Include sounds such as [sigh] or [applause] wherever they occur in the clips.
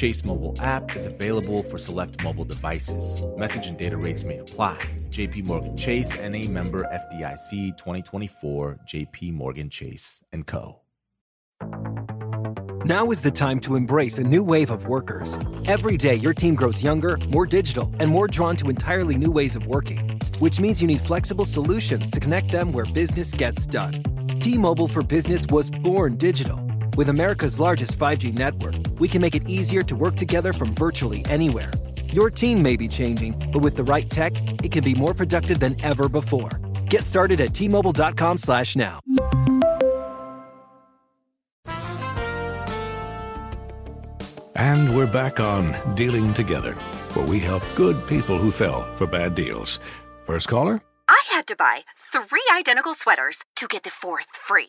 Chase mobile app is available for select mobile devices. Message and data rates may apply. JP Morgan Chase and a member FDIC 2024 JP Morgan Chase and Co. Now is the time to embrace a new wave of workers. Every day your team grows younger, more digital, and more drawn to entirely new ways of working, which means you need flexible solutions to connect them where business gets done. T-Mobile for Business was born digital. With America's largest 5G network, we can make it easier to work together from virtually anywhere. Your team may be changing, but with the right tech, it can be more productive than ever before. Get started at T-Mobile.com slash now. And we're back on Dealing Together, where we help good people who fell for bad deals. First caller? I had to buy three identical sweaters to get the fourth free.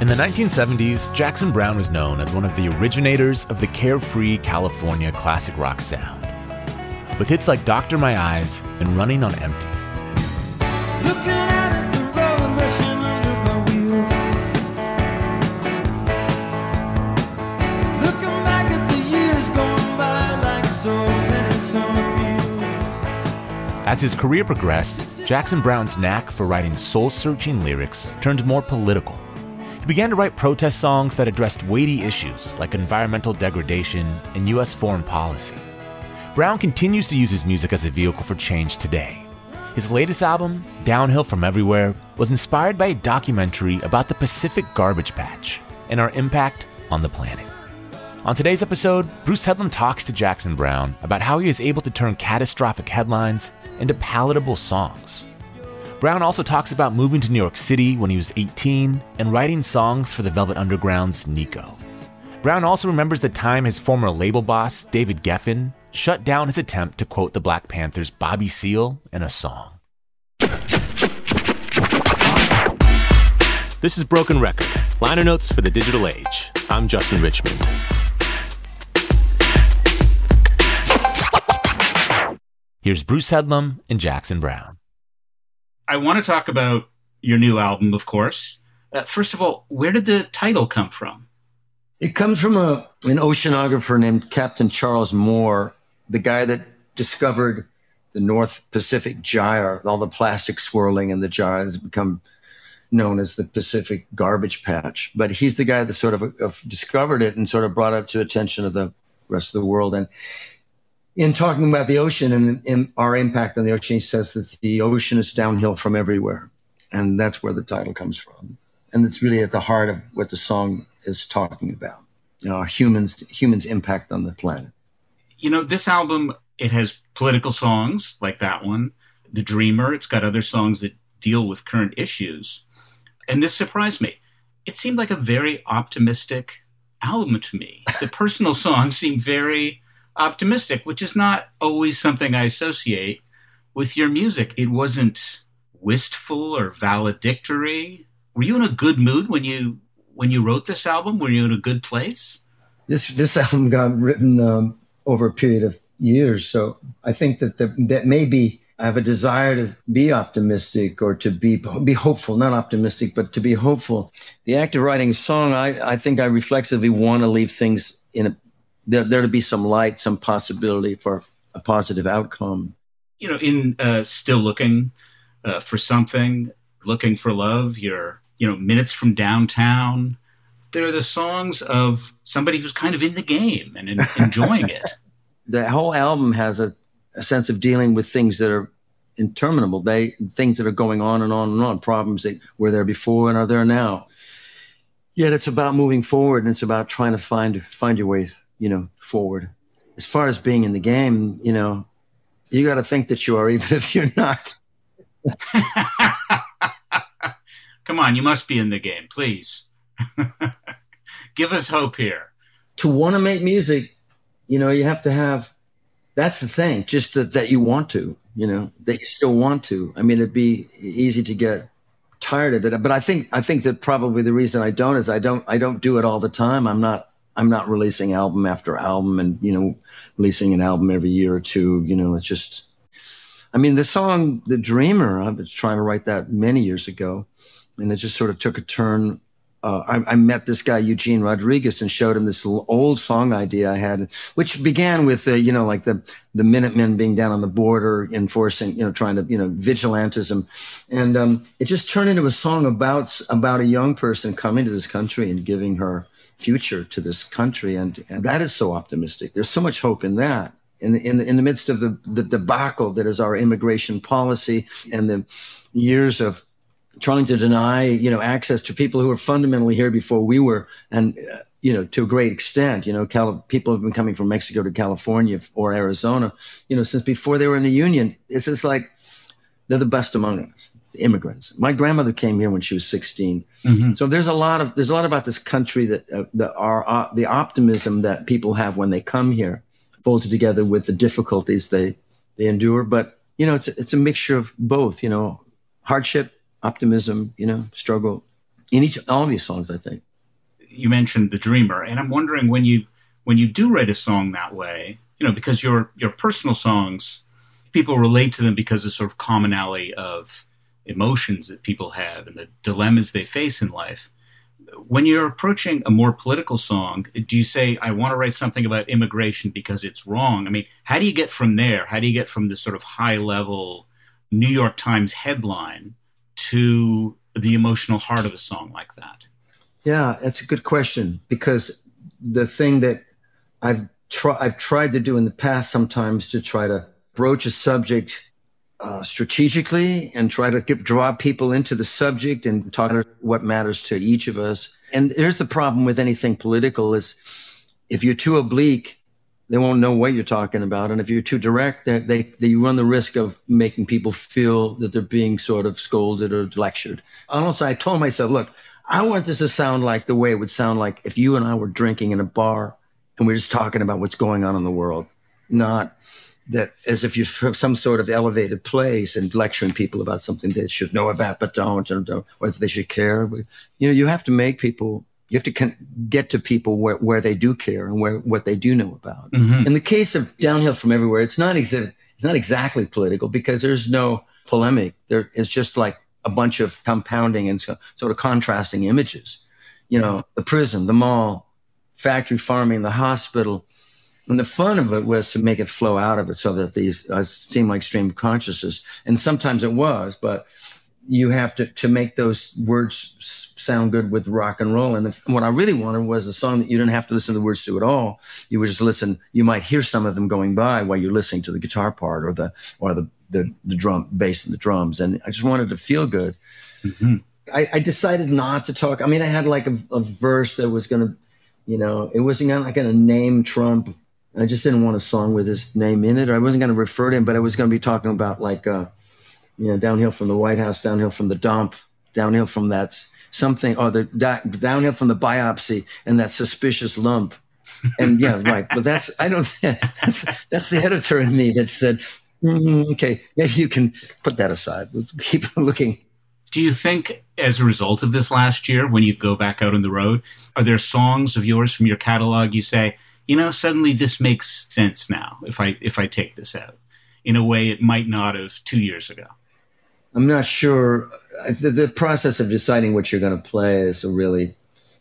In the 1970s, Jackson Browne was known as one of the originators of the carefree California classic rock sound. With hits like Doctor My Eyes and Running on Empty. As his career progressed, Jackson Browne's knack for writing soul searching lyrics turned more political. He began to write protest songs that addressed weighty issues like environmental degradation and U.S. foreign policy. Browne continues to use his music as a vehicle for change today. His latest album, Downhill from Everywhere, was inspired by a documentary about the Pacific Garbage Patch and our impact on the planet. On today's episode, Bruce Headlam talks to Jackson Browne about how he is able to turn catastrophic headlines into palatable songs. Browne also talks about moving to New York City when he was 18 and writing songs for the Velvet Underground's Nico. Browne also remembers the time his former label boss, David Geffen, shut down his attempt to quote the Black Panthers' Bobby Seale in a song. This is Broken Record, liner notes for the digital age. I'm Justin Richmond. Here's Bruce Headlam and Jackson Browne. I want to talk about your new album, of course. Uh, first of all, where did the title come from? It comes from a, an oceanographer named Captain Charles Moore, the guy that discovered the North Pacific Gyre, all the plastic swirling in the gyre has become known as the Pacific Garbage Patch. But he's the guy that sort of, of discovered it and sort of brought it to attention of the rest of the world. And in talking about the ocean and, our impact on the ocean, he says that the ocean is downhill from everywhere. And that's where the title comes from. And it's really at the heart of what the song is talking about. You know, humans, humans' impact on the planet. You know, this album, it has political songs like that one, The Dreamer. It's got other songs that deal with current issues. And this surprised me. It seemed like a very optimistic album to me. The personal [laughs] songs seem very optimistic, which is not always something I associate with your music. It wasn't wistful or valedictory. Were you in a good mood when you when you wrote this album? Were you in a good place? This this [laughs] album got written um, over a period of years, so I think that the, that maybe I have a desire to be optimistic or to be be hopeful, not optimistic, but to be hopeful. The act of writing a song, I, I think I reflexively want to leave things in a there, there to be some light, some possibility for a positive outcome. You know, in uh, still looking uh, for something, looking for love. You're you know minutes from downtown. They're the songs of somebody who's kind of in the game and in, [laughs] enjoying it. The whole album has a a sense of dealing with things that are interminable. They things that are going on and on and on. Problems that were there before and are there now. Yet it's about moving forward and it's about trying to find find your way, you know, forward. As far as being in the game, you know, you got to think that you are, [laughs] even if you're not. [laughs] Come on, you must be in the game, please. [laughs] Give us hope here. To want to make music, you know, you have to have that's the thing, just that, that you want to, you know, that you still want to. I mean, it'd be easy to get tired of it, but I think I think that probably the reason I don't is I don't I don't do it all the time. I'm not I'm not releasing album after album and you know releasing an album every year or two. You know, it's just. I mean, the song "The Dreamer." I was trying to write that many years ago, and it just sort of took a turn uh, I, I, met this guy Eugene Rodriguez and showed him this old song idea I had, which began with uh, you know like the the Minutemen being down on the border, enforcing you know trying to you know vigilantism, and um, it just turned into a song about about a young person coming to this country and giving her future to this country, and, and that is so optimistic. There's so much hope in that. In the, in the, in the midst of the, the debacle that is our immigration policy and the years of trying to deny, you know, access to people who were fundamentally here before we were, and uh, you know, to a great extent, you know, Cal- people have been coming from Mexico to California or Arizona, you know, since before they were in the Union. It's just like they're the best among us, immigrants. My grandmother came here when she was 16, mm-hmm. so there's a lot of there's a lot about this country that uh, that are uh, the optimism that people have when they come here, folded together with the difficulties they they endure. But you know, it's it's a mixture of both. You know, hardship optimism, you know, struggle in each all these songs. I think you mentioned the dreamer, and I'm wondering when you when you do write a song that way, you know, because your your personal songs, people relate to them because of sort of commonality of emotions that people have and the dilemmas they face in life. When you're approaching a more political song, do you say, I want to write something about immigration because it's wrong? I mean, how do you get from there? How do you get from the sort of high level New York Times headline to the emotional heart of a song like that? Yeah, that's a good question because the thing that I've tried I've tried to do in the past sometimes to try to broach a subject uh, strategically and try to get, draw people into the subject and talk about what matters to each of us. And here's the problem with anything political is if you're too oblique, they won't know what you're talking about. And if you're too direct, they, they, run the risk of making people feel that they're being sort of scolded or lectured. Honestly, I told myself, look, I want this to sound like the way it would sound like if you and I were drinking in a bar and we're just talking about what's going on in the world, not that as if you're from some sort of elevated place and lecturing people about something they should know about but don't, or, or whether they should care. You know, you have to make people you have to con- get to people where, where they do care and where what they do know about. Mm-hmm. In the case of Downhill from Everywhere, it's not exa- it's not exactly political because there's no polemic. There is just like a bunch of compounding and so, sort of contrasting images. You know, the prison, the mall, factory farming, the hospital. And the fun of it was to make it flow out of it so that these uh, seem like stream of consciousness. And sometimes it was, but you have to, to make those words sound good with rock and roll. And if, what I really wanted was a song that you didn't have to listen to the words to at all. You would just listen. You might hear some of them going by while you're listening to the guitar part or the, or the, the, the drum, bass and the drums. And I just wanted to feel good. Mm-hmm. I, I, decided not to talk. I mean, I had like a, a verse that was going to, you know, it wasn't gonna, going to name Trump. I just didn't want a song with his name in it. I wasn't going to refer to him, but I was going to be talking about like, uh, you know, downhill from the White House, downhill from the dump, downhill from that something, or the downhill from the biopsy and that suspicious lump. And yeah, [laughs] right. But that's, I don't, [laughs] that's, that's the editor in me that said, mm, okay, maybe you can put that aside. We'll keep [laughs] looking. Do you think, as a result of this last year, when you go back out on the road, are there songs of yours from your catalog you say, you know, suddenly this makes sense now if I if I take this out? in a way it might not have two years ago? I'm not sure. The, the process of deciding what you're going to play is a really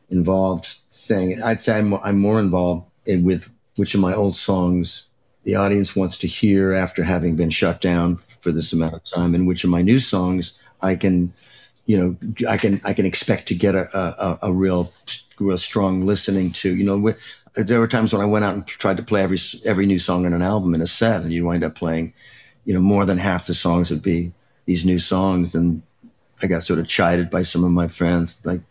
involved thing. I'd say I'm, I'm more involved in, with which of my old songs the audience wants to hear after having been shut down for this amount of time, and which of my new songs I can, you know, I can I can expect to get a a, a real real strong listening to. You know, there were times when I went out and tried to play every every new song in an album in a set, and you wind up playing, you know, more than half the songs would be these new songs, and I got sort of chided by some of my friends, like,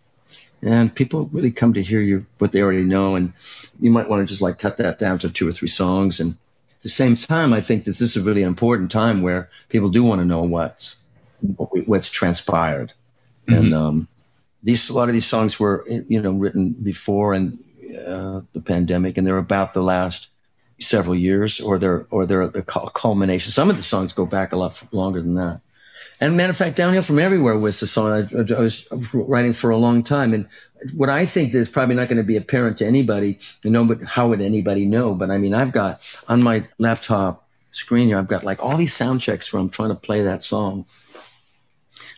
and people really come to hear you what they already know, and you might want to just like cut that down to two or three songs. And at the same time, I think that this is a really important time where people do want to know what's what's transpired, mm-hmm. and um, these a lot of these songs were you know written before and uh, the pandemic, and they're about the last several years, or they're or they're the culmination. Some of the songs go back a lot longer than that. And matter of fact, Downhill from Everywhere was the song I, I, was writing for a long time. And what I think is probably not going to be apparent to anybody, you know, but how would anybody know? But I mean, I've got on my laptop screen here, I've got like all these sound checks where I'm trying to play that song.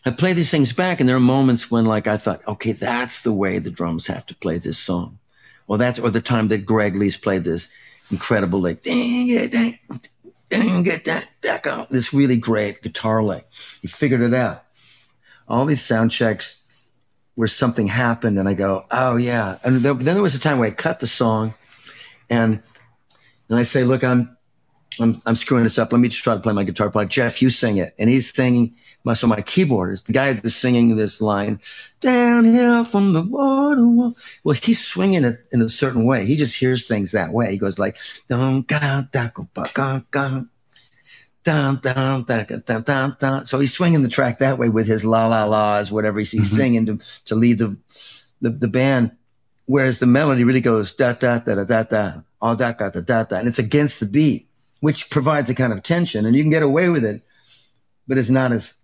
I play these things back and there are moments when like I thought, okay, that's the way the drums have to play this song. Well, that's, or the time that Greg Leisz played this incredible, that, this really great guitar lick. He figured it out. All these sound checks where something happened and I go, oh yeah. And then there was a time where I cut the song and, and I say, look, I'm, I'm, I'm screwing this up. Let me just try to play my guitar part. Jeff, you sing it. And he's singing my, so my keyboardist, the guy that's singing this line, downhill from the water. Well, he's swinging it in a certain way. He just hears things that way. He goes like, don't down, down, down, down, down, down, down. So he's swinging the track that way with his la la la's, whatever he's mm-hmm. singing to, to lead the, the, the band. Whereas the melody really goes da da da da da da, all da da da da, and it's against the beat which provides a kind of tension, and you can get away with it, but it's not as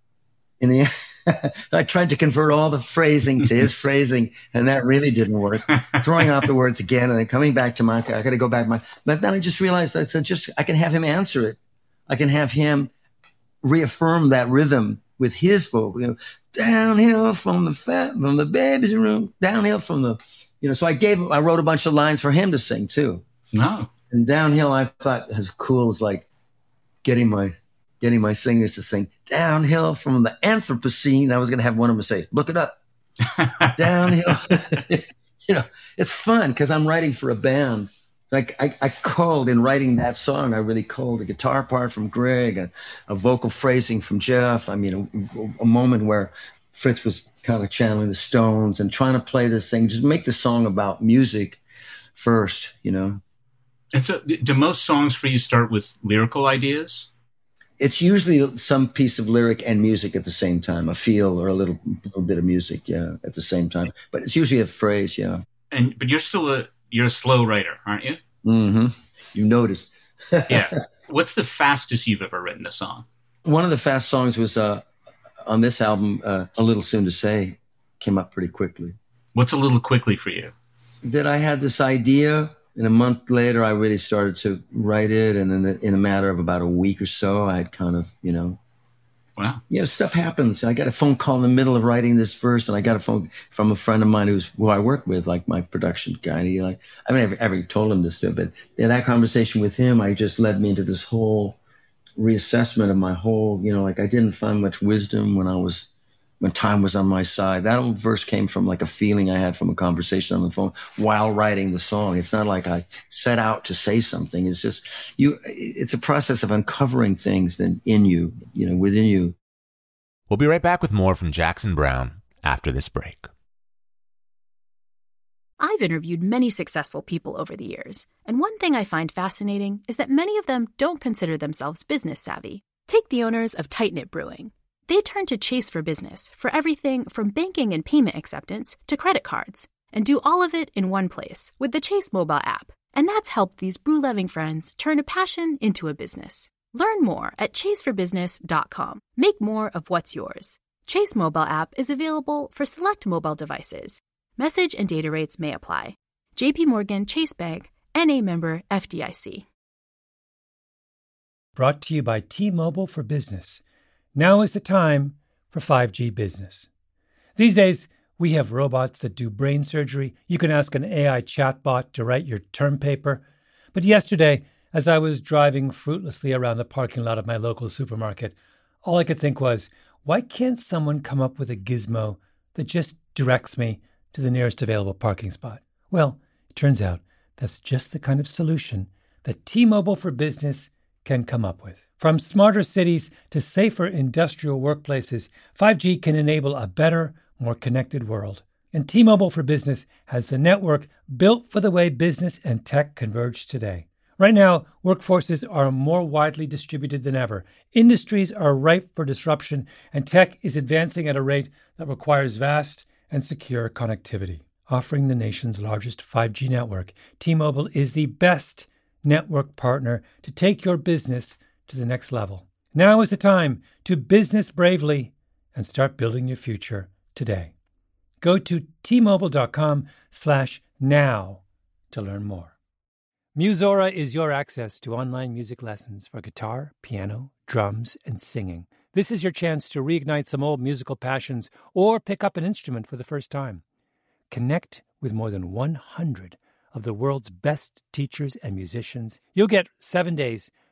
in the [laughs] I tried to convert all the phrasing to his [laughs] phrasing, and that really didn't work. Throwing off the words again and then coming back to my, I got to go back my, but then I just realized I said, just, I can have him answer it. I can have him reaffirm that rhythm with his vocal, you know, downhill from the fat, from the baby's room, downhill from the, you know, so I gave him, I wrote a bunch of lines for him to sing too. No. And downhill, I thought as cool as like getting my getting my singers to sing downhill from the Anthropocene. I was going to have one of them say, look it up. [laughs] downhill. [laughs] you know, it's fun because I'm writing for a band. Like I, I called in writing that song. I really called a guitar part from Greg, a, a vocal phrasing from Jeff. I mean, a, a, moment where Fritz was kind of channeling the Stones and trying to play this thing, just make the song about music first, you know. And so, do most songs for you start with lyrical ideas? it's usually some piece of lyric and music at the same time, a feel or a little, little bit of music, yeah, at the same time. But it's usually a phrase, yeah. And but you're still a you're a slow writer, aren't you? Mm-hmm. You noticed. [laughs] yeah. What's the fastest you've ever written a song? One of the fast songs was uh, on this album, uh, "A Little Soon to Say," came up pretty quickly. What's a little quickly for you? That I had this idea and a month later, I really started to write it. And then in a matter of about a week or so, I had kind of, you know, wow, you know, stuff happens. I got a phone call in the middle of writing this verse, and I got a phone from a friend of mine who's who I work with, like my production guy. And he like, I mean, I've ever told him this, but in that conversation with him, I just led me into this whole reassessment of my whole, you know, like I didn't find much wisdom when I was when time was on my side. That old verse came from like a feeling I had from a conversation on the phone while writing the song. It's not like I set out to say something. It's just you, it's a process of uncovering things then in you, you know, within you. We'll be right back with more from Jackson Browne after this break. I've interviewed many successful people over the years, and one thing I find fascinating is that many of them don't consider themselves business savvy. Take the owners of Tight Knit Brewing. They turn to Chase for Business for everything from banking and payment acceptance to credit cards, and do all of it in one place with the Chase mobile app. And that's helped these brew loving friends turn a passion into a business. Learn more at chaseforbusiness.com. Make more of what's yours. Chase mobile app is available for select mobile devices. Message and data rates may apply. JP Morgan Chase Bank, NA member FDIC. brought to you by T Mobile for Business. Now is the time for 5G business. These days, we have robots that do brain surgery. You can ask an AI chatbot to write your term paper. But yesterday, as I was driving fruitlessly around the parking lot of my local supermarket, all I could think was, why can't someone come up with a gizmo that just directs me to the nearest available parking spot? Well, it turns out that's just the kind of solution that T Mobile for Business can come up with. From smarter cities to safer industrial workplaces, 5G can enable a better, more connected world. And T Mobile for Business has the network built for the way business and tech converge today. Right now, workforces are more widely distributed than ever. Industries are ripe for disruption, and tech is advancing at a rate that requires vast and secure connectivity. Offering the nation's largest 5G network, T Mobile is the best network partner to take your business to the next level. Now is the time to business bravely and start building your future today. Go to tmobile.com slash now to learn more. Musora is your access to online music lessons for guitar, piano, drums, and singing. This is your chance to reignite some old musical passions or pick up an instrument for the first time. Connect with more than 100 of the world's best teachers and musicians. You'll get seven days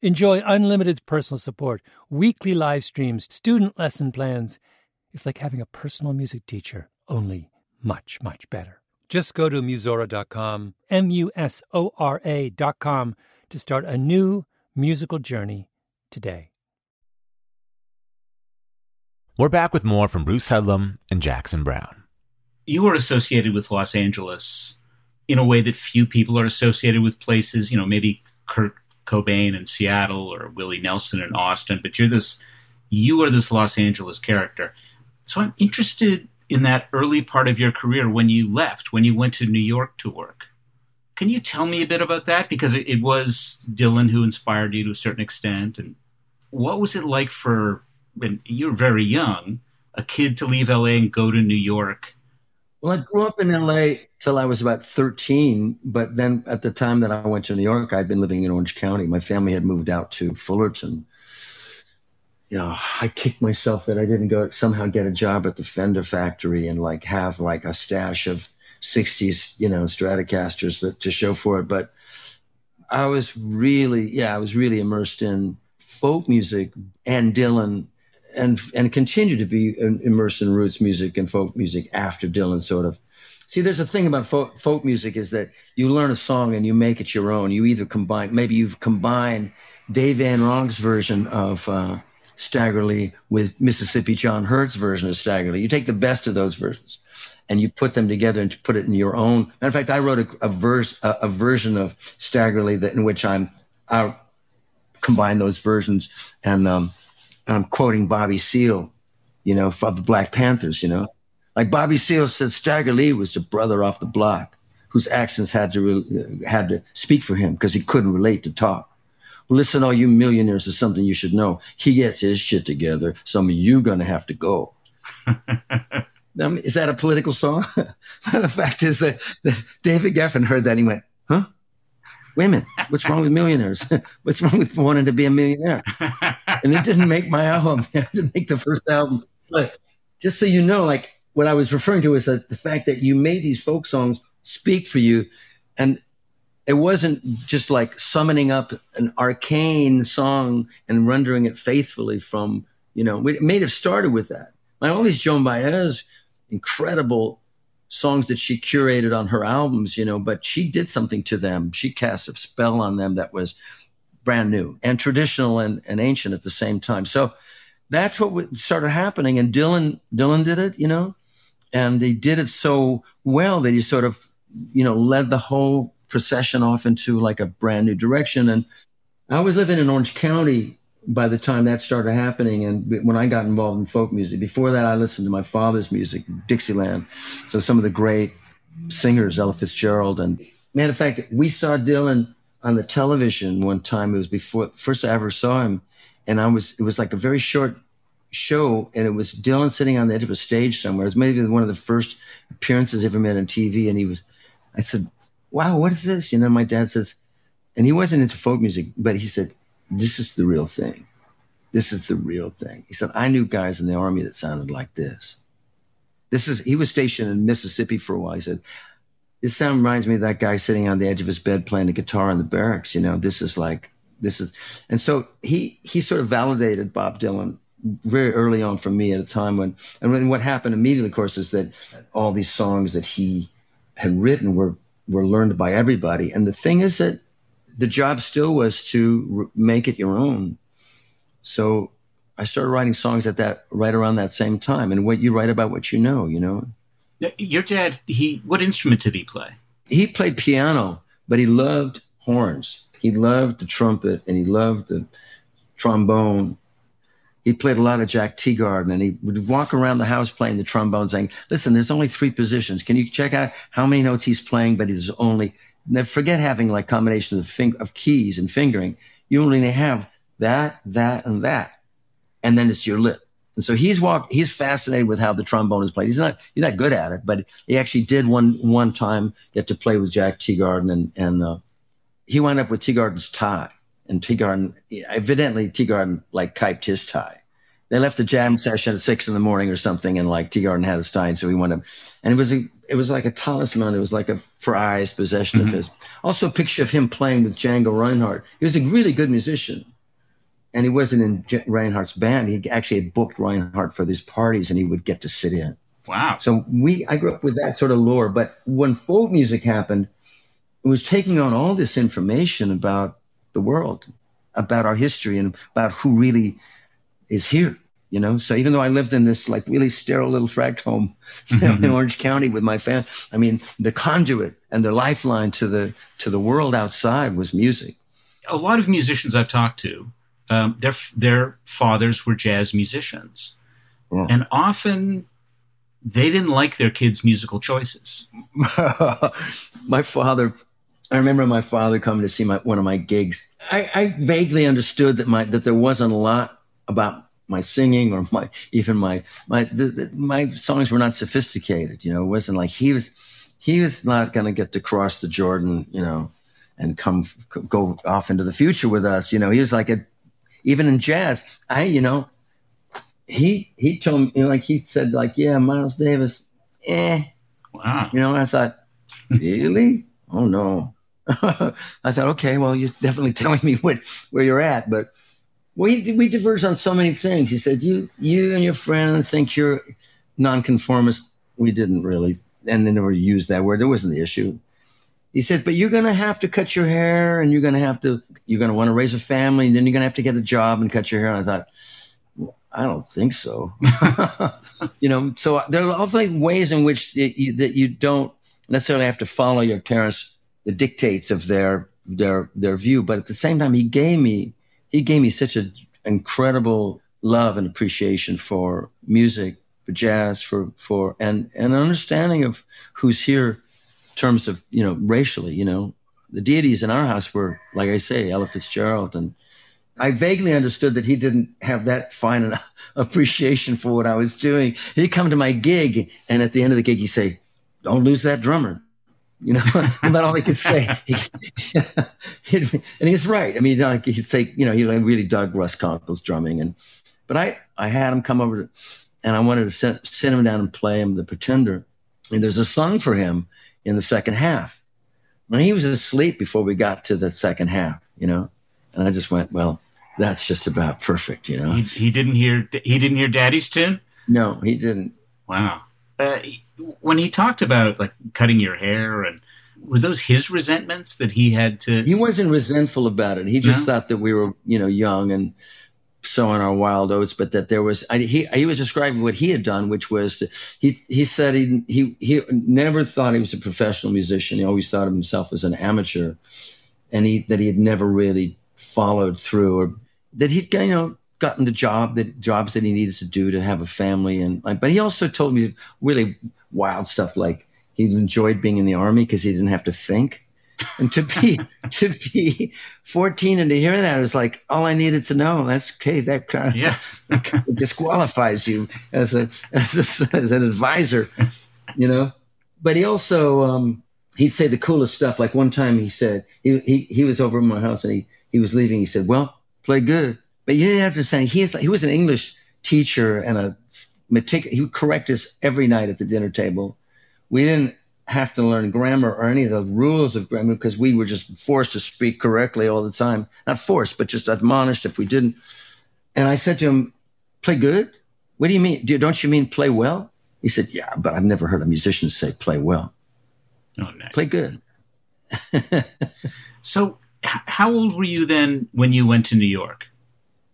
Enjoy unlimited personal support, weekly live streams, student lesson plans. It's like having a personal music teacher, only much, much better. Just go to Musora.com, M U S O R A.com, to start a new musical journey today. We're back with more from Bruce Headlam and Jackson Browne. You are associated with Los Angeles in a way that few people are associated with places, you know, maybe Kurt Cobain in Seattle or Willie Nelson in Austin, but you're this, you are this Los Angeles character. So I'm interested in that early part of your career when you left, when you went to New York to work. Can you tell me a bit about that? Because it, it was Dylan who inspired you to a certain extent. And what was it like for, when you're very young, a kid to leave LA and go to New York? Well, I grew up in LA till I was about 13. But then at the time that I went to New York, I'd been living in Orange County. My family had moved out to Fullerton you know, I kicked myself that I didn't go somehow get a job at the Fender factory and like have like a stash of 60s, you know, Stratocasters that, to show for it. But I was really, yeah, I was really immersed in folk music and Dylan and, and continue to be immersed in roots music and folk music after Dylan sort of. See, there's a thing about folk, folk music is that you learn a song and you make it your own. You either combine, maybe you've combined Dave Van Ronk's version of, uh, Stagger Lee with Mississippi John Hurt's version of Stagger Lee. You take the best of those versions and you put them together and put it in your own. Matter of fact, I wrote a, a verse, a, a, version of Stagger Lee that in which I'm, I combine those versions and, um, I'm quoting Bobby Seale, you know, of the Black Panthers, you know, like Bobby Seale said, Stagger Lee was the brother off the block whose actions had to, re- had to speak for him because he couldn't relate to talk. Listen, all you millionaires, is something you should know. He gets his shit together. Some of you gonna have to go. [laughs] I mean, is that a political song? [laughs] the fact is that, that David Geffen heard that and he went, huh? Wait a minute. What's wrong with millionaires? [laughs] What's wrong with wanting to be a millionaire? And it didn't make my album. It didn't make the first album. But just so you know, like what I was referring to is that the fact that you made these folk songs speak for you. And it wasn't just like summoning up an arcane song and rendering it faithfully from, you know, it may have started with that. Not only is Joan Baez incredible songs that she curated on her albums, you know, but she did something to them. She cast a spell on them that was brand new and traditional and, and ancient at the same time. So that's what started happening. And Dylan, Dylan did it, you know, and he did it so well that he sort of, you know, led the whole procession off into like a brand new direction. And I was living in Orange County by the time that started happening, and when I got involved in folk music, before that, I listened to my father's music, Dixieland. So some of the great singers, Ella Fitzgerald, and matter of fact, we saw Dylan on the television one time. It was before first I ever saw him, and I was it was like a very short show, and it was Dylan sitting on the edge of a stage somewhere. It was maybe one of the first appearances ever made on TV, and he was. I said, "Wow, what is this?" You know, my dad says, and he wasn't into folk music, but he said, "This is the real thing. This is the real thing." He said, "I knew guys in the army that sounded like this." This is he was stationed in Mississippi for a while. He said, "This sound reminds me of that guy sitting on the edge of his bed playing the guitar in the barracks." You know, this is like this is, and so he he sort of validated Bob Dylan very early on for me at a time when, and when what happened immediately, of course, is that all these songs that he had written were, were learned by everybody. And the thing is that the job still was to make it your own. So I started writing songs at that, right around that same time. And what you write about what you know, you know? Your dad, he, what instrument did he play? He played piano, but he loved horns. He loved the trumpet and he loved the trombone he played a lot of Jack Teagarden and he would walk around the house playing the trombone saying, listen, there's only three positions. Can you check out how many notes he's playing? But he's only, forget having like combinations of, fing- of keys and fingering. You only have that, that, and that. And then it's your lip. And so he's walk, he's fascinated with how the trombone is played. He's not, he's not good at it, but he actually did one, one time get to play with Jack Teagarden and, and, uh, he wound up with Teagarden's tie and Teagarden, evidently Teagarden like kiped his tie they left a jam session at six in the morning or something, and like Teagarden had his tie, so he went up, and it was a it was like a talisman. It was like a prized possession mm-hmm. of his. Also, a picture of him playing with Django Reinhardt. He was a really good musician, and he wasn't in J- Reinhardt's band. He actually had booked Reinhardt for these parties, and he would get to sit in. Wow! So we I grew up with that sort of lore, but when folk music happened, it was taking on all this information about the world, about our history, and about who really is here. You know, so even though I lived in this like really sterile little tract home you [laughs] know, in mm-hmm. Orange County with my family, I mean, the conduit and the lifeline to the to the world outside was music. A lot of musicians I've talked to, um, their their fathers were jazz musicians, yeah. and often they didn't like their kids' musical choices. [laughs] my father I remember my father coming to see my, one of my gigs. I, I, vaguely understood that my that there wasn't a lot about my singing or my even my my the, the, my songs were not sophisticated. You know, it wasn't like he was he was not going to get to cross the Jordan, you know, and come go off into the future with us. You know, he was like a even in jazz. I you know he he told me you know, like he said like yeah Miles Davis, eh. Wow. You know, I thought really oh no. [laughs] I thought, okay, well, you're definitely [laughs] telling me what, where you're at, but we we diverge on so many things. He said, "You you and your friend think you're nonconformist." We didn't really, and they never used that word. There wasn't the issue. He said, "But you're going to have to cut your hair, and you're going to have to you're going to want to raise a family, and then you're going to have to get a job and cut your hair." And I thought, well, I don't think so. [laughs] you know, so there are all the ways in which you, that you don't necessarily have to follow your parents' the dictates of their their their view, but at the same time, he gave me he gave me such an incredible love and appreciation for music, for jazz, for for and an understanding of who's here in terms of you know racially. You know, the deities in our house were like I say, Ella Fitzgerald, and I vaguely understood that he didn't have that fine an [laughs] appreciation for what I was doing. He'd come to my gig, and at the end of the gig, he'd say, "Don't lose that drummer." You know, [laughs] about all he could say. [laughs] and he's right. I mean, like he'd say, you know, he really dug Russ Kunkel's drumming. And, but I, I had him come over to, and I wanted to sit, sit him down and play him the Pretender. And there's a song for him in the second half. And he was asleep before we got to the second half, you know? And I just went, well, that's just about perfect, you know? He, he didn't hear, he didn't hear daddy's tune? No, he didn't. Wow. Uh, when he talked about like cutting your hair and were those his resentments that he had to he wasn't resentful about it. He just no? thought that we were you know young and sowing our wild oats but that there was I, he he was describing what he had done which was to, he he said he he he never thought he was a professional musician. He always thought of himself as an amateur and he that he had never really followed through or that he'd you know gotten the job that jobs that he needed to do to have a family. And but he also told me really wild stuff like he enjoyed being in the army because he didn't have to think and to be [laughs] to be 14 and to hear that was like all I needed to know. That's okay. That kind of, yeah. [laughs] that kind of disqualifies you as a, as a as an advisor, you know. But he also um, he'd say the coolest stuff. Like one time he said he he he was over at my house and he he was leaving. He said, "Well, play good," but you didn't have to say. He is like, he was an English teacher and a meticulous. He would correct us every night at the dinner table. We didn't have to learn grammar or any of the rules of grammar because we were just forced to speak correctly all the time. Not forced, but just admonished if we didn't. And I said to him, play good? What do you mean? Don't you mean play well? He said, yeah, but I've never heard a musician say play well. Oh, nice. Play good. [laughs] so how old were you then when you went to New York?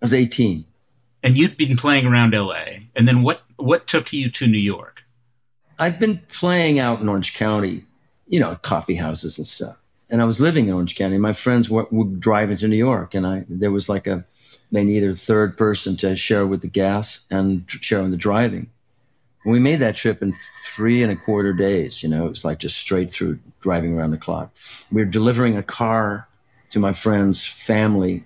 I was 18. And you'd been playing around LA. And then what, what took you to New York? I'd been playing out in Orange County, you know, coffee houses and stuff. And I was living in Orange County. My friends were, would drive into New York, and I there was like a they needed a third person to share with the gas and share in the driving. And we made that trip in three and a quarter days. You know, it was like just straight through driving around the clock. We were delivering a car to my friend's family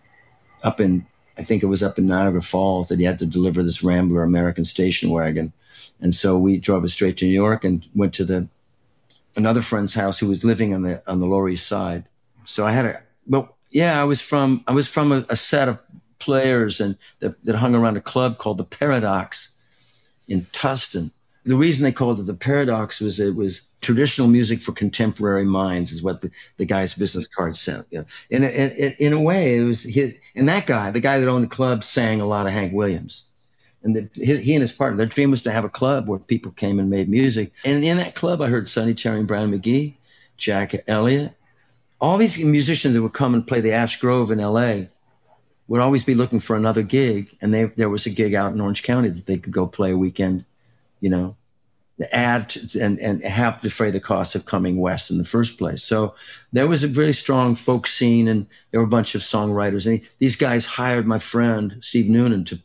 up in I think it was up in Niagara Falls that he had to deliver this Rambler American station wagon and so we drove it straight to New York and went to the another friend's house who was living on the on the Lower East Side. So I had a well, yeah, I was from I was from a, a set of players and that, that hung around a club called the Paradox in Tustin. The reason they called it the Paradox was it was traditional music for contemporary minds is what the, the guy's business card said. Yeah. In, in, in a way, it was his, and that guy, the guy that owned the club sang a lot of Hank Williams and the, his, he and his partner, their dream was to have a club where people came and made music. And in that club, I heard Sonny Terry and Brownie McGhee, Jack Elliott, all these musicians that would come and play the Ash Grove in L.A. would always be looking for another gig, and they, there was a gig out in Orange County that they could go play a weekend, you know, add and and have to defray the cost of coming west in the first place. So there was a really strong folk scene, and there were a bunch of songwriters, and he, these guys hired my friend Steve Noonan to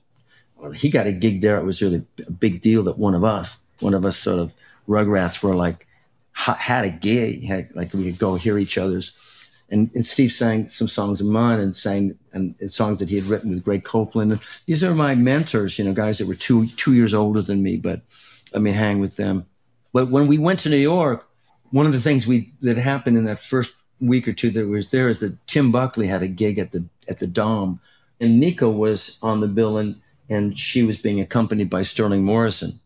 he got a gig there. It was really a big deal that one of us, one of us sort of rugrats were like, had a gig, had, like we could go hear each other's. And, and, Steve sang some songs of mine and sang and, and, songs that he had written with Greg Copeland. And these are my mentors, you know, guys that were two two years older than me, but let me hang with them. But when we went to New York, one of the things we that happened in that first week or two that was there is that Tim Buckley had a gig at the at the Dome, and Nico was on the bill, and and she was being accompanied by Sterling Morrison.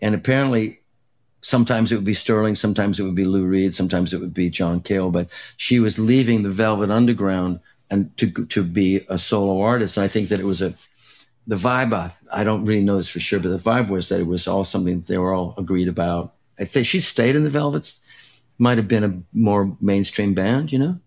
And apparently, sometimes it would be Sterling, sometimes it would be Lou Reed, sometimes it would be John Cale, but she was leaving the Velvet Underground and to to be a solo artist. And I think that it was a the vibe. I, I don't really know this for sure, but the vibe was that it was all something they were all agreed about. I say she stayed in the Velvets. Might have been a more mainstream band, you know.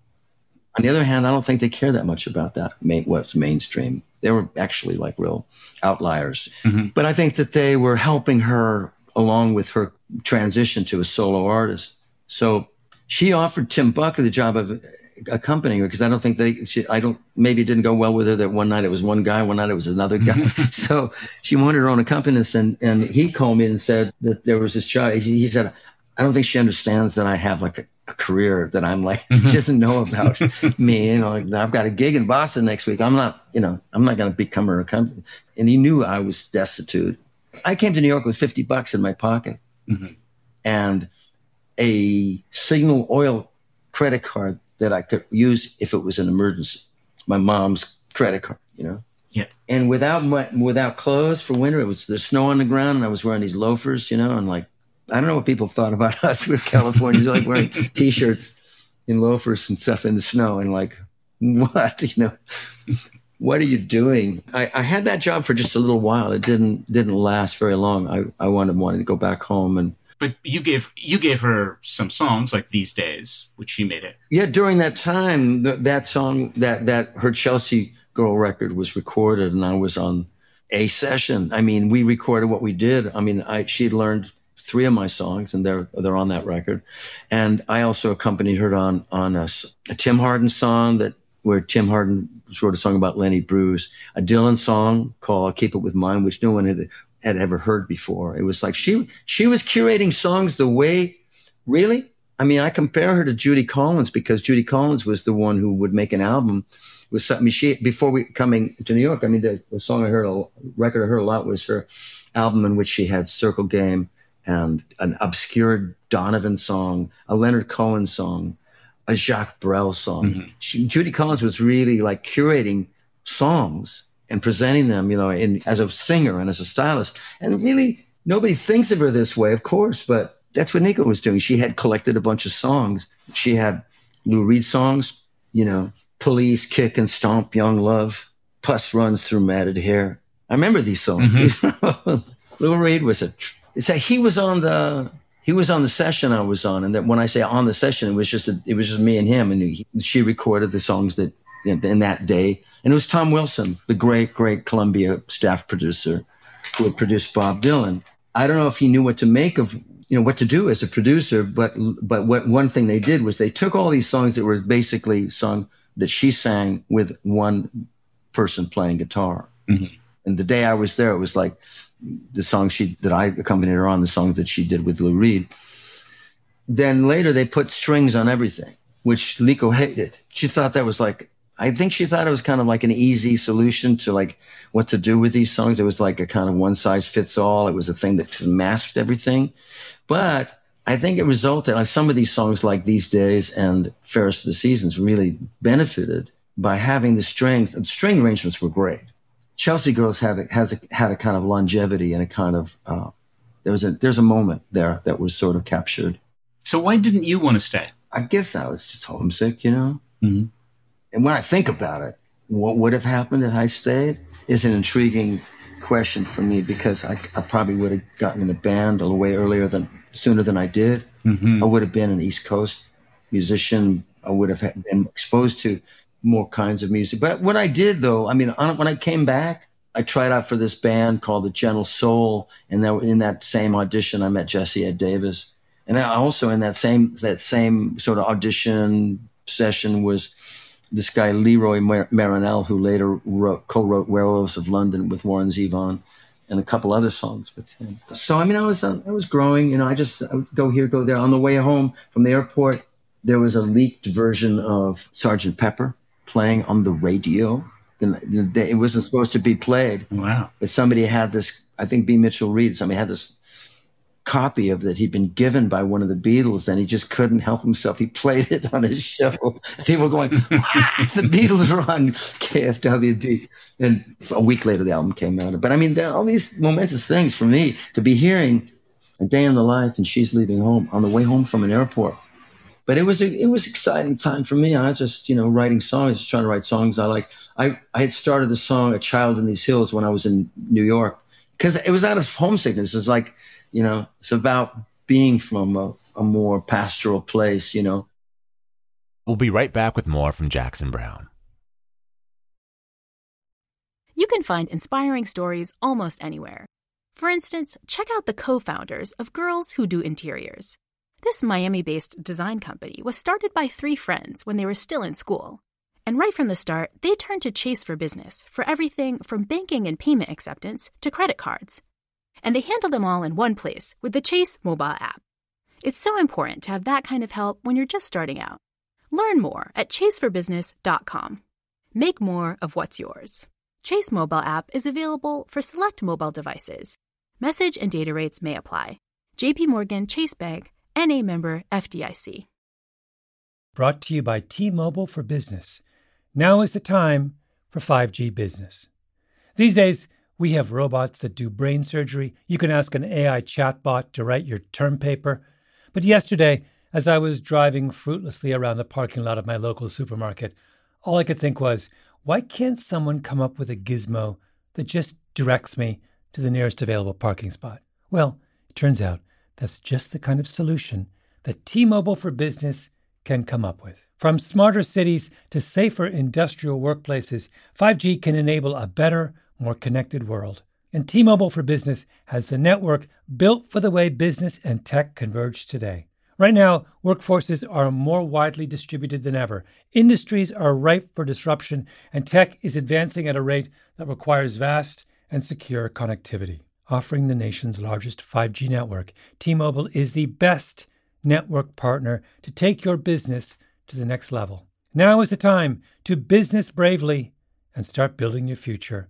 On the other hand, I don't think they care that much about that. What's mainstream? They were actually like real outliers. Mm-hmm. But I think that they were helping her along with her transition to a solo artist. So she offered Tim Buckley the job of accompanying her because I don't think they, she, I don't, maybe it didn't go well with her that one night it was one guy, one night it was another guy. [laughs] [laughs] so she wanted her own accompanist and, and he called me and said that there was this job. He said, I don't think she understands that I have like a, a career that I'm like [laughs] mm-hmm. doesn't know about me. You know, like, I've got a gig in Boston next week. I'm not, you know, I'm not going to become her accompanist. And he knew I was destitute. I came to New York with 50 bucks in my pocket mm-hmm. and a Signal Oil credit card that I could use if it was an emergency. My mom's credit card, you know. Yeah. And without my, without clothes for winter, it was there's snow on the ground, and I was wearing these loafers, you know, and like I don't know what people thought about [laughs] us. We're Californians, like wearing [laughs] t-shirts and loafers and stuff in the snow, and like, what? You know, what are you doing? I, I had that job for just a little while. It didn't didn't last very long. I I wanted wanted to go back home and. But you gave you gave her some songs like these days, which she made it. Yeah, during that time, th- that song that that her Chelsea Girl record was recorded, and I was on a session. I mean, we recorded what we did. I mean, I she'd learned three of my songs, and they're they're on that record. And I also accompanied her on on a, a Tim Hardin song that where Tim Hardin wrote a song about Lenny Bruce, a Dylan song called "Keep It With Mine," which no one had had ever heard before. It was like she she was curating songs the way, really. I mean, I compare her to Judy Collins because Judy Collins was the one who would make an album with something. She before we coming to New York. I mean, the, the song I heard, a record I heard a lot was her album in which she had Circle Game and an obscure Donovan song, a Leonard Cohen song, a Jacques Brel song. Mm-hmm. She, Judy Collins was really like curating songs and presenting them, you know, in, as a singer and as a stylist. And really, nobody thinks of her this way, of course, but that's what Nico was doing. She had collected a bunch of songs. She had Lou Reed songs, you know, Police, Kick and Stomp, Young Love, Puss Runs Through Matted Hair. I remember these songs. Mm-hmm. [laughs] Lou Reed was a, it's a, he was on the, he was on the session I was on. And that when I say on the session, it was just, a, it was just me and him. And he, she recorded the songs that in, in that day. And it was Tom Wilson, the great, great Columbia staff producer who had produced Bob Dylan. I don't know if he knew what to make of you know what to do as a producer but but what one thing they did was they took all these songs that were basically sung that she sang with one person playing guitar mm-hmm. and the day i was there it was like the song she that i accompanied her on the song that she did with lou reed then later they put strings on everything which Nico hated she thought that was like I think she thought it was kind of like an easy solution to like what to do with these songs. It was like a kind of one size fits all. It was a thing that masked everything. But I think it resulted like some of these songs like These Days and Fairest of the Seasons really benefited by having the strings. The string arrangements were great. Chelsea Girls had a, has a, had a kind of longevity and a kind of uh, there was a there's a moment there that was sort of captured. So why didn't you want to stay? I guess I was just homesick, you know. Mm-hmm. And when I think about it, what would have happened if I stayed is an intriguing question for me because I, I probably would have gotten in a band a little way earlier than sooner than I did. Mm-hmm. I would have been an East Coast musician. I would have been exposed to more kinds of music. But what I did though, I mean, when I came back, I tried out for this band called the Gentle Soul, and that, in that same audition, I met Jesse Ed Davis, and I also in that same that same sort of audition session was this guy LeRoy Marinell, who later wrote, co-wrote "Werewolves of London" with Warren Zevon, and a couple other songs with him. So I mean, I was uh, I was growing. You know, I just I would go here, go there. On the way home from the airport, there was a leaked version of Sergeant Pepper playing on the radio. It wasn't supposed to be played. Wow! But somebody had this. I think B. Mitchel Reed. Somebody had this copy of that he'd been given by one of the Beatles, and he just couldn't help himself. He played it on his show. People were going, "The Beatles are on KFWB," and a week later, the album came out. But I mean, all these momentous things for me to be hearing a day in the life, and she's leaving home on the way home from an airport. But it was a, it was exciting time for me. I just you know writing songs, just trying to write songs I like. I I had started the song "A Child in These Hills" when I was in New York because it was out of homesickness. It's like you know, it's about being from a, a more pastoral place, you know. We'll be right back with more from Jackson Browne. You can find inspiring stories almost anywhere. For instance, check out the co founders of Girls Who Do Interiors. This Miami based design company was started by three friends when they were still in school. And right from the start, they turned to Chase for Business for everything from banking and payment acceptance to credit cards and they handle them all in one place with the Chase mobile app. It's so important to have that kind of help when you're just starting out. Learn more at chaseforbusiness.com. Make more of what's yours. Chase mobile app is available for select mobile devices. Message and data rates may apply. JP Morgan Chase Bank, NA member FDIC. Brought to you by T-Mobile for Business. Now is the time for 5G business. These days, we have robots that do brain surgery. You can ask an AI chatbot to write your term paper. But yesterday, as I was driving fruitlessly around the parking lot of my local supermarket, all I could think was, why can't someone come up with a gizmo that just directs me to the nearest available parking spot? Well, it turns out that's just the kind of solution that T Mobile for Business can come up with. From smarter cities to safer industrial workplaces, 5G can enable a better, more connected world. And T Mobile for Business has the network built for the way business and tech converge today. Right now, workforces are more widely distributed than ever. Industries are ripe for disruption, and tech is advancing at a rate that requires vast and secure connectivity. Offering the nation's largest 5G network, T Mobile is the best network partner to take your business to the next level. Now is the time to business bravely and start building your future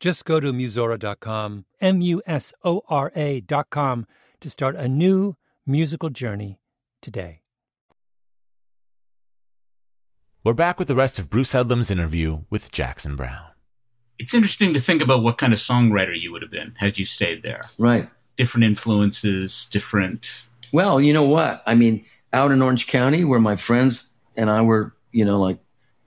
Just go to Musora.com, M U S O R A.com, to start a new musical journey today. We're back with the rest of Bruce Headlam's interview with Jackson Browne. It's interesting to think about what kind of songwriter you would have been had you stayed there. Right. Different influences, different. Well, you know what? I mean, out in Orange County, where my friends and I were, you know, like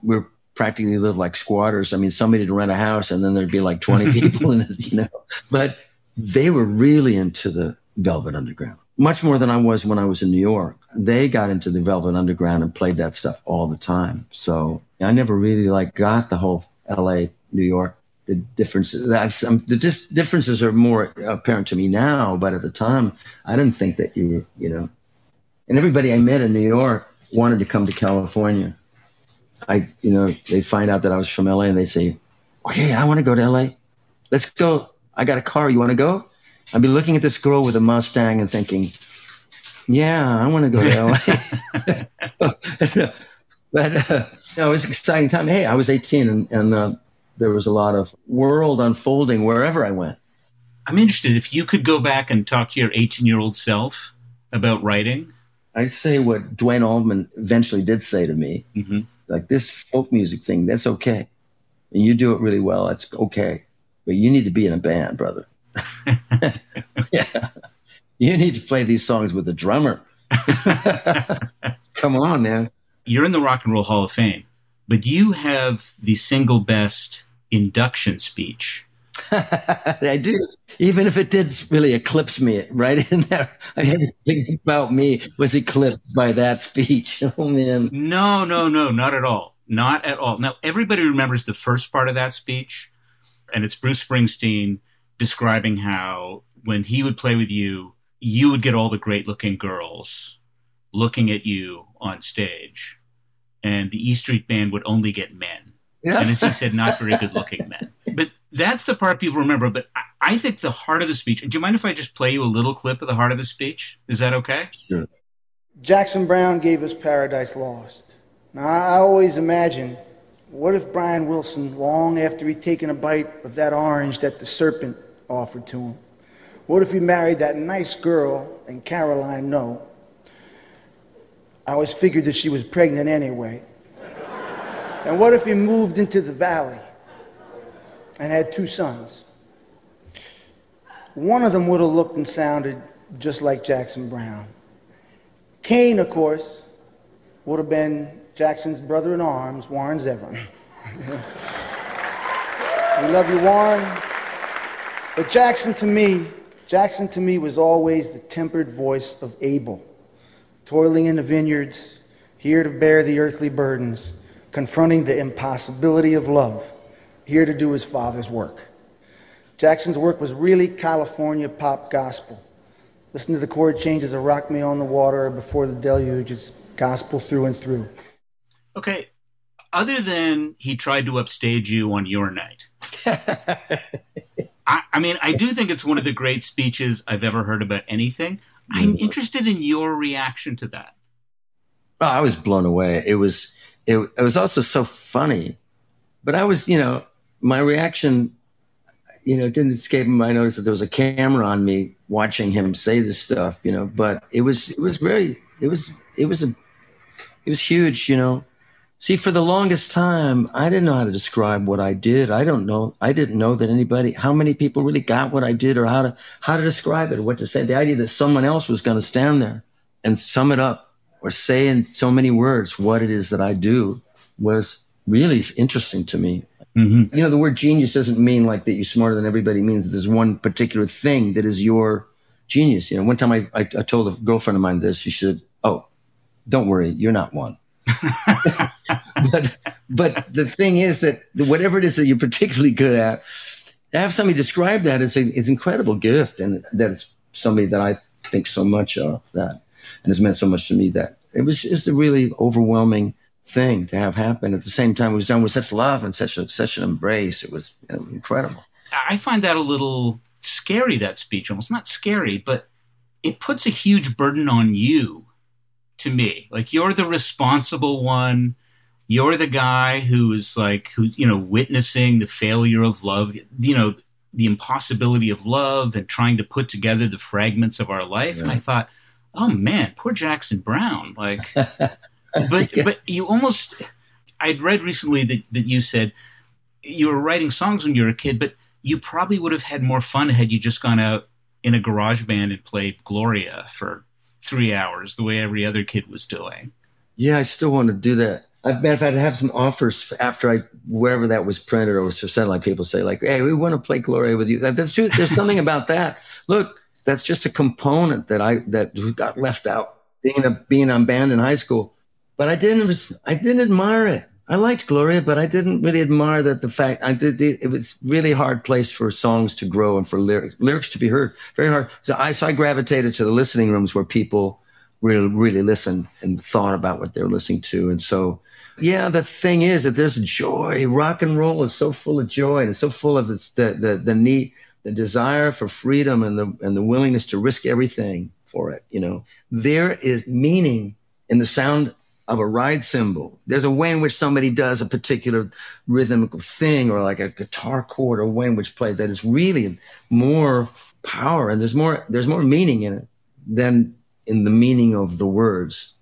we're practically live like squatters. I mean, somebody to rent a house and then there'd be like 20 [laughs] people in it, you know, but they were really into the Velvet Underground, much more than I was when I was in New York. They got into the Velvet Underground and played that stuff all the time. So I never really like got the whole LA, New York, the differences. Um, the dis- differences are more apparent to me now, but at the time I didn't think that you were, you know, and everybody I met in New York wanted to come to California I, you know, they find out that I was from LA and they say, okay, I want to go to LA. Let's go. I got a car. You want to go? I'd be looking at this girl with a Mustang and thinking, yeah, I want to go to LA. [laughs] [laughs] but uh, no, it was an exciting time. Hey, I was 18 and, and uh, there was a lot of world unfolding wherever I went. I'm interested if you could go back and talk to your 18 year old self about writing. I'd say what Duane Allman eventually did say to me. Mm-hmm like this folk music thing, that's okay. And you do it really well, that's okay. But you need to be in a band, brother. [laughs] yeah. You need to play these songs with a drummer. [laughs] Come on, man. You're in the Rock and Roll Hall of Fame, but you have the single best induction speech. [laughs] I do. Even if it did really eclipse me right [laughs] in there, I everything about me was eclipsed by that speech. [laughs] Oh man. No, no, no, not at all. Not at all. Now everybody remembers the first part of that speech, and it's Bruce Springsteen describing how when he would play with you, you would get all the great looking girls looking at you on stage, and the E Street Band would only get men. Yeah. And as he said, not very good looking men. But that's the part people remember. But I, I, think the heart of the speech. Do you mind if I just play you a little clip of the heart of the speech? Is that okay? Sure. Jackson Browne gave us Paradise Lost. Now, I always imagine what if Brian Wilson, long after he'd taken a bite of that orange that the serpent offered to him, what if he married that nice girl and Caroline No? I always figured that she was pregnant anyway. And what if he moved into the valley and had two sons? One of them would have looked and sounded just like Jackson Browne. Cain, of course, would have been Jackson's brother in arms, Warren Zevon. [laughs] we love you, Warren. But Jackson to me, Jackson to me was always the tempered voice of Abel, toiling in the vineyards, here to bear the earthly burdens, confronting the impossibility of love, here to do his father's work. Jackson's work was really California pop gospel. Listen to the chord changes of Rock Me on the Water before the deluge. It's gospel through and through. Okay. Other than he tried to upstage you on your night, [laughs] I, I, mean, I do think it's one of the great speeches I've ever heard about anything. I'm mm. interested in your reaction to that. Oh, I was blown away. It was, it, it was also so funny, but I was, you know, my reaction, you know, didn't escape my notice that there was a camera on me watching him say this stuff, you know, but it was, it was very, it was, it was a, it was huge, you know. See, for the longest time, I didn't know how to describe what I did. I don't know. I didn't know that anybody, how many people really got what I did or how to, how to describe it or what to say. The idea that someone else was going to stand there and sum it up or say in so many words what it is that I do was really interesting to me. Mm-hmm. You know, the word genius doesn't mean like that you're smarter than everybody. It means that there's one particular thing that is your genius. You know, one time I, I, I told a girlfriend of mine this. She said, "Oh, don't worry, you're not one." [laughs] but but the thing is that whatever it is that you're particularly good at, to have somebody describe that is a is incredible gift, and that is somebody that I think so much of that, and has meant so much to me that it was just a really overwhelming thing to have happen. At the same time, it was done with such love and such a, such an embrace. It was, it was incredible. I find that a little scary. That speech, almost not scary, but it puts a huge burden on you. To me, like you're the responsible one you're the guy who is like who you know witnessing the failure of love you know the impossibility of love and trying to put together the fragments of our life and i thought oh man poor jackson Browne. like [laughs] but yeah. but you almost i'd read recently that, that you said you were writing songs when you were a kid but you probably would have had more fun had you just gone out in a garage band and played gloria for three hours the way every other kid was doing yeah i still want to do that I've matter of fact, I have some offers after I wherever that was printed or was for satellite. People say like, "Hey, we want to play Gloria with you." There's something about that. Look, that's just a component that I that got left out being a being on band in high school. But I didn't I didn't admire it. I liked Gloria, but I didn't really admire that the fact I did. It was really hard place for songs to grow and for lyrics lyrics to be heard. Very hard. So I so I gravitated to the listening rooms where people really really listened and thought about what they were listening to, and so yeah, the thing is that there's joy. Rock and roll is so full of joy and it's so full of the, the, the, the need, the desire for freedom and the, and the willingness to risk everything for it. You know, there is meaning in the sound of a ride cymbal. There's a way in which somebody does a particular rhythmical thing or like a guitar chord or way in which play that is really more power and there's more, there's more meaning in it than in the meaning of the words.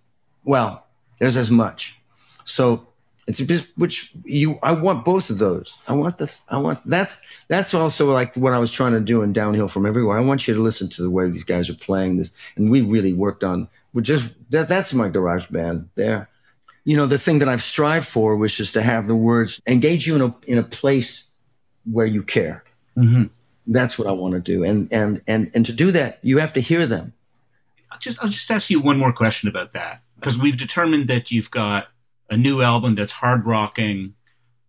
Well, there's as much. So it's just which you I want both of those. I want this. I want that's that's also like what I was trying to do in Downhill from Everywhere. I want you to listen to the way these guys are playing this, and we really worked on. We just that that's my garage band there. You know, the thing that I've strived for was just to have the words engage you in a in a place where you care. Mm-hmm. That's what I want to do, and and and and to do that, you have to hear them. I'll just I'll just ask you one more question about that because we've determined that you've got a new album that's hard rocking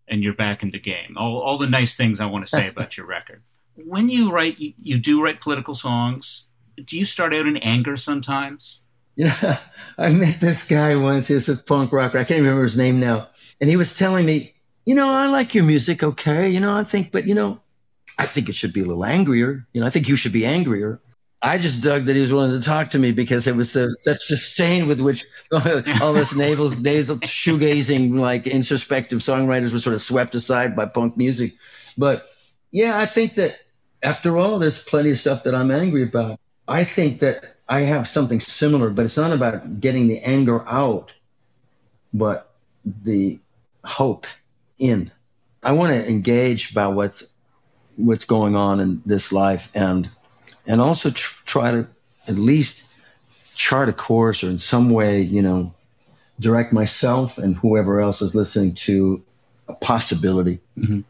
and you're back in the game. All, all the nice things I want to say about your record. [laughs] When you write, you, you, do write political songs. Do you start out in anger sometimes? Yeah, I met this guy once. He's a punk rocker. I can't remember his name now. And he was telling me, you know, I like your music, okay. You know, I think, but you know, I think it should be a little angrier. You know, I think you should be angrier. I just dug that he was willing to talk to me because it was the, such disdain with which [laughs] all this nasal, nasal shoegazing, like introspective songwriters were sort of swept aside by punk music. But yeah, I think that after all, there's plenty of stuff that I'm angry about. I think that I have something similar, but it's not about getting the anger out, but the hope in. I want to engage about what's what's going on in this life and and also tr- try to at least chart a course or in some way, you know, direct myself and whoever else is listening to a possibility mm-hmm.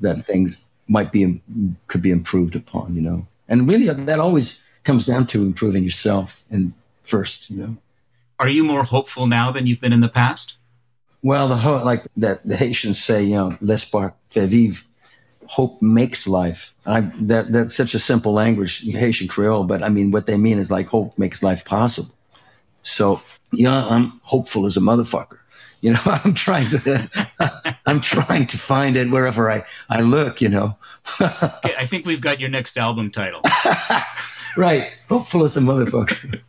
that things might be could be improved upon, you know. And really, that always comes down to improving yourself and first, you know. Are you more hopeful now than you've been in the past? Well, the whole, like that the Haitians say, you know, l'espoir fait vivre hope makes life. I, that, that's such a simple language, Haitian Creole, but I mean, what they mean is like hope makes life possible. So, yeah, I'm hopeful as a motherfucker. You know, [laughs] I'm trying to, [laughs] I'm trying to find it wherever I, I look, you know. [laughs] okay, I think we've got your next album title. right. Hopeful as a motherfucker.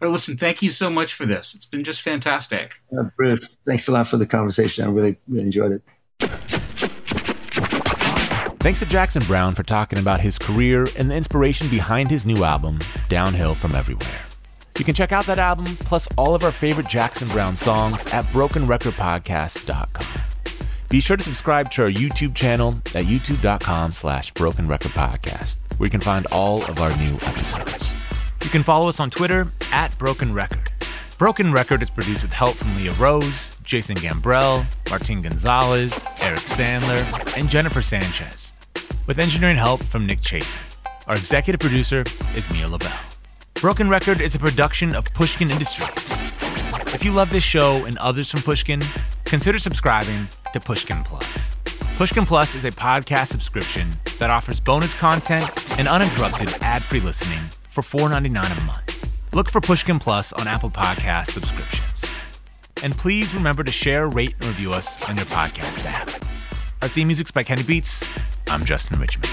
well, listen, thank you so much for this. It's been just fantastic. Uh, Bruce, thanks a lot for the conversation. I really, really enjoyed it. Thanks to Jackson Browne for talking about his career and the inspiration behind his new album, Downhill from Everywhere. You can check out that album plus all of our favorite Jackson Browne songs at brokenrecordpodcast.com. Be sure to subscribe to our YouTube channel at youtube.com slash brokenrecordpodcast, where you can find all of our new episodes. You can follow us on Twitter at Broken Record. Broken Record is produced with help from Leah Rose, Jason Gambrell, Martin Gonzalez, Eric Sandler, and Jennifer Sanchez, with engineering help from Nick Chafee. Our executive producer is Mia LaBelle. Broken Record is a production of Pushkin Industries. If you love this show and others from Pushkin, consider subscribing to Pushkin Plus. Pushkin Plus is a podcast subscription that offers bonus content and uninterrupted ad-free listening for $4.99 a month. Look for Pushkin Plus on Apple Podcast subscriptions. And please remember to share, rate, and review us on your podcast app. Our theme music's by Kenny Beats. I'm Justin Richmond.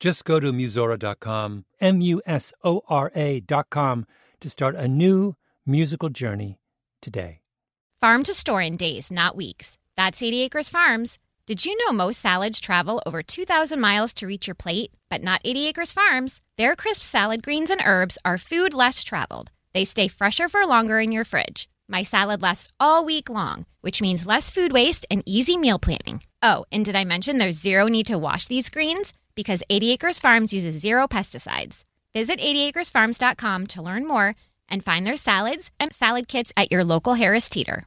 Just go to Musora.com, M U S O R A.com, to start a new musical journey today. Farm to store in days, not weeks. That's 80 Acres Farms. Did you know most salads travel over 2,000 miles to reach your plate? But not 80 Acres Farms. Their crisp salad greens and herbs are food less traveled. They stay fresher for longer in your fridge. My salad lasts all week long, which means less food waste and easy meal planning. Oh, and did I mention there's zero need to wash these greens? Because 80 Acres Farms uses zero pesticides. Visit 80acresfarms.com to learn more and find their salads and salad kits at your local Harris Teeter.